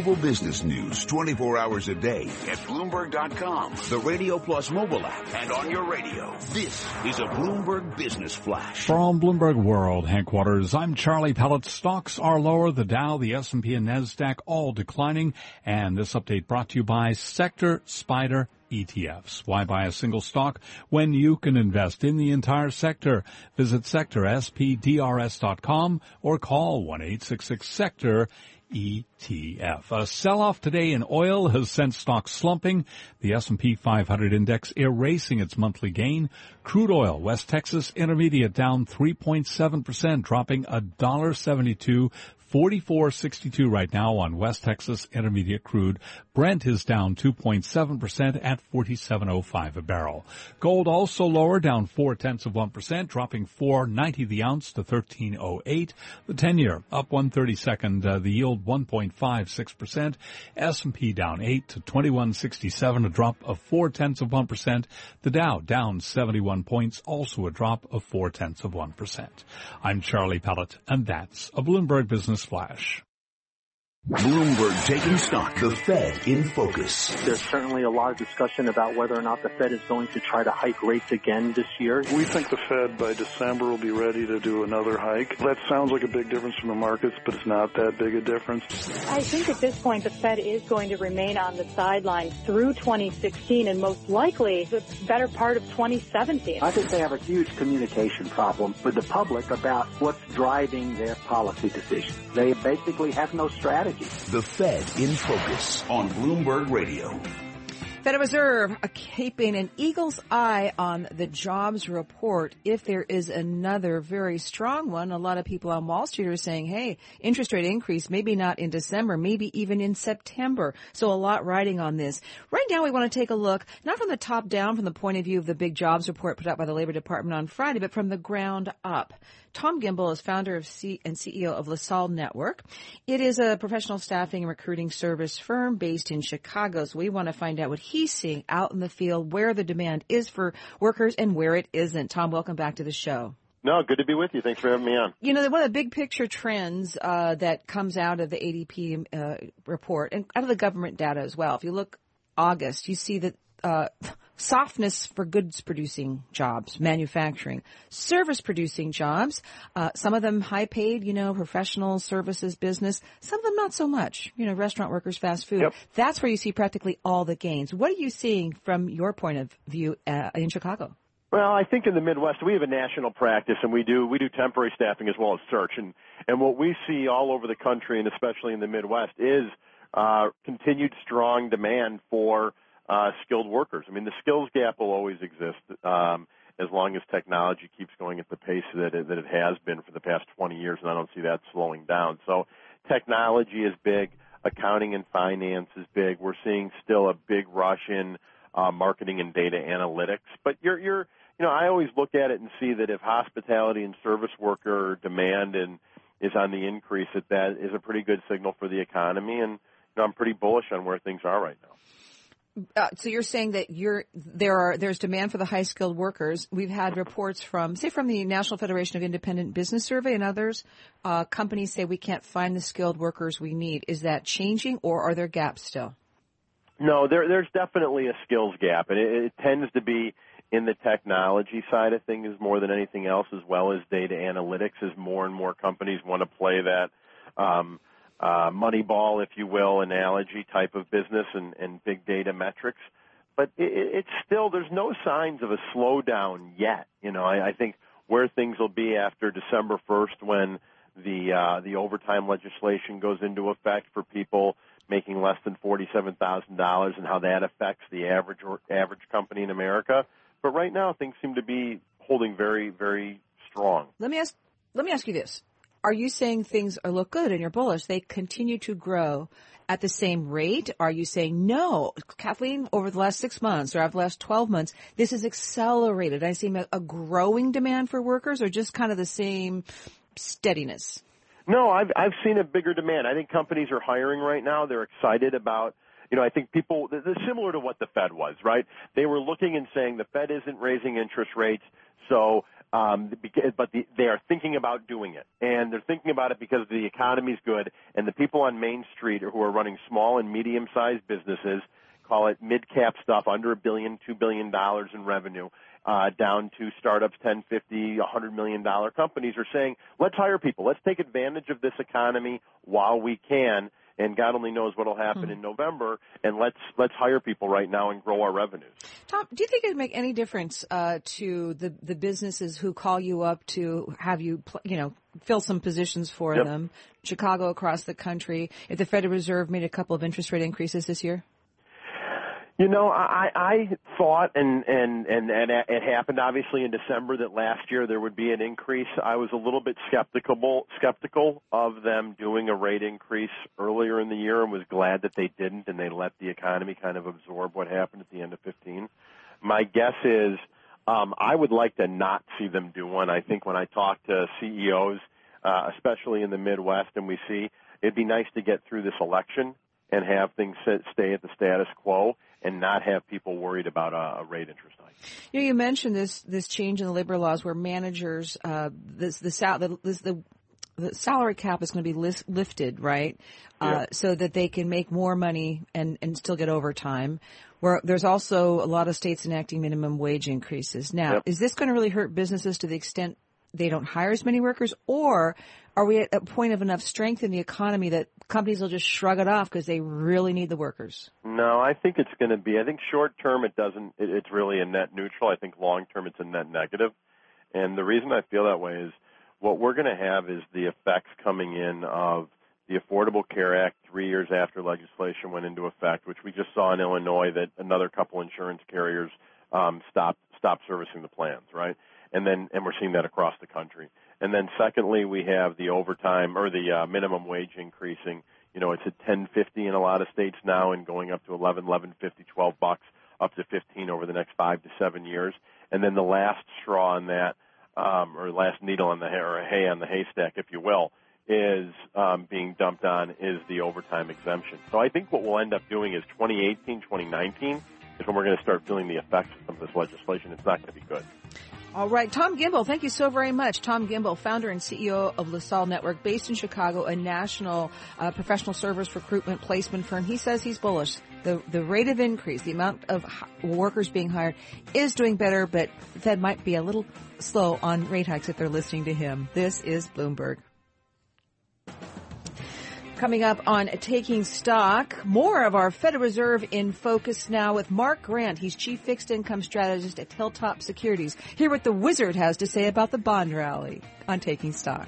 global business news 24 hours a day at Bloomberg.com, the Radio Plus mobile app, and on your radio. This is a Bloomberg Business Flash. From Bloomberg World headquarters, I'm Charlie Pellet. Stocks are lower. The Dow, the S&P, and NASDAQ all declining. And this update brought to you by Sector SPDR ETFs. Why buy a single stock when you can invest in the entire sector? Visit sectorspdrs.com or call 1-866-SECTOR ETF. A sell-off today in oil has sent stocks slumping. The S&P 500 index erasing its monthly gain. Crude oil, West Texas Intermediate down 3.7%, dropping $1.72 44.62 right now on West Texas Intermediate crude. Brent is down 2.7% at 47.05 a barrel. Gold also lower, down four tenths of 1%, dropping 4.90 the ounce to 13.08. The 10 year up 132nd, uh, the yield 1.56%. S&P down 8 to 21.67, a drop of four tenths of 1%. The Dow down 71 points, also a drop of four tenths of 1%. I'm Charlie Pellet, and that's a Bloomberg Business Flash. Bloomberg taking stock. The Fed in focus. There's certainly a lot of discussion about whether or not the Fed is going to try to hike rates again this year. We think the Fed by December will be ready to do another hike. That sounds like a big difference from the markets, but it's not that big a difference. I think at this point the Fed is going to remain on the sidelines through 2016 and most likely the better part of 2017. I think they have a huge communication problem with the public about what's driving their policy decisions. They basically have no strategy strategy. The Fed in Focus on Bloomberg Radio. Federal Reserve keeping an eagle's eye on the jobs report if there is another very strong one. A lot of people on Wall Street are saying, hey, interest rate increase, maybe not in December, maybe even in September. So a lot riding on this. Right now we want to take a look, not from the top down, from the point of view of the big jobs report put out by the Labor Department on Friday, but from the ground up. Tom Gimbel is founder of C- and CEO of LaSalle Network. It is a professional staffing and recruiting service firm based in Chicago. So we want to find out what he's seeing out in the field, where the demand is for workers and where it isn't. Tom, welcome back to the show. No, good to be with you. Thanks for having me on. You know, one of the big picture trends uh, that comes out of the ADP uh, report and out of the government data as well. If you look August, you see that uh, softness for goods producing jobs, manufacturing, service producing jobs, uh, some of them high paid, you know, professional services business, some of them not so much, you know, restaurant workers, fast food. Yep. That's where you see practically all the gains. What are you seeing from your point of view uh, in Chicago? Well, I think in the Midwest we have a national practice, and we do we do temporary staffing as well as search, and and what we see all over the country, and especially in the Midwest, is uh, continued strong demand for uh, skilled workers. I mean, the skills gap will always exist um, as long as technology keeps going at the pace that it, that it has been for the past 20 years, and I don't see that slowing down. So, technology is big. Accounting and finance is big. We're seeing still a big rush in uh, marketing and data analytics. But you're, you're, you know, I always look at it and see that if hospitality and service worker demand and is on the increase, that that is a pretty good signal for the economy. And you know, I'm pretty bullish on where things are right now. Uh, so you're saying that you're there are there's demand for the high skilled workers. We've had reports from say from the National Federation of Independent Business Survey and others. Uh, companies say we can't find the skilled workers we need. Is that changing, or are there gaps still? No, there, there's definitely a skills gap, and it, it tends to be in the technology side of things more than anything else, as well as data analytics, as more and more companies want to play that. Um, uh, Moneyball, if you will, analogy type of business and, and big data metrics. But it, it's still, there's no signs of a slowdown yet. You know, I, I think where things will be after December 1st when the, uh, the overtime legislation goes into effect for people making less than $47,000 and how that affects the average or average company in America. But right now things seem to be holding very, very strong. Let me ask, let me ask you this are you saying things look good and you're bullish? They continue to grow at the same rate? Are you saying no, Kathleen? Over the last six months or over the last twelve months, this has accelerated. I see a, growing demand for workers, or just kind of the same steadiness. No, I've I've seen a bigger demand. I think companies are hiring right now. They're excited about you know, I think people, this is similar to what the Fed was, right? They were looking and saying the Fed isn't raising interest rates, so Um, but the, they are thinking about doing it, and they're thinking about it because the economy's good, and the people on Main Street who are running small and medium-sized businesses call it mid-cap stuff under a billion, two billion dollars in revenue, uh, down to startups, 10, 50, 100 million dollar companies are saying, let's hire people, let's take advantage of this economy while we can and God only knows what'll happen hmm. in November. And let's let's hire people right now and grow our revenues. Tom, do you think it'd make any difference uh, to the the businesses who call you up to have you you know fill some positions for yep. them, Chicago across the country? If the Federal Reserve made a couple of interest rate increases this year. You know, I, I thought, and, and and and it happened obviously in December that last year there would be an increase. I was a little bit skeptical skeptical of them doing a rate increase earlier in the year, and was glad that they didn't, and they let the economy kind of absorb what happened at the end of 15. My guess is, um, I would like to not see them do one. I think when I talk to CEOs, uh, especially in the Midwest, and we see it'd be nice to get through this election and have things stay at the status quo and not have people worried about a, a rate interest hike. You, know, you mentioned this this change in the labor laws where managers uh, this the, the, this, the the salary cap is going to be list, lifted, right? Uh, yeah. Uh, so that they can make more money and, and still get overtime. Where there's also a lot of states enacting minimum wage increases. Now, yep. is this going to really hurt businesses to the extent they don't hire as many workers, or are we at a point of enough strength in the economy that companies will just shrug it off because they really need the workers? No, I think it's going to be. I think short term it doesn't. It, it's really a net neutral. I think long term it's a net negative. And the reason I feel that way is what we're going to have is the effects coming in of the Affordable Care Act three years after legislation went into effect, which we just saw in Illinois that another couple insurance carriers um, stopped stopped servicing the plans, right? And then and we're seeing that across the country. And then secondly, we have the overtime or the uh, minimum wage increasing. You know, it's at 10.50 in a lot of states now, and going up to 11, 11.50, 12 bucks, up to 15 over the next five to seven years. And then the last straw on that, um, or last needle on the hay, or hay on the haystack, if you will, is um, being dumped on is the overtime exemption. So I think what we'll end up doing is 2018, 2019 is when we're going to start feeling the effects of some of this legislation. It's not going to be good. All right. Tom Gimbel, thank you so very much. Tom Gimbel, founder and CEO of LaSalle Network, based in Chicago, a national uh, professional service recruitment placement firm. He says he's bullish. The, the rate of increase, the amount of workers being hired is doing better, but Fed might be a little slow on rate hikes if they're listening to him. This is Bloomberg. Coming up on Taking Stock, more of our Federal Reserve in focus now with Mark Grant. He's Chief Fixed Income Strategist at Hilltop Securities. Hear what the wizard has to say about the bond rally on Taking Stock.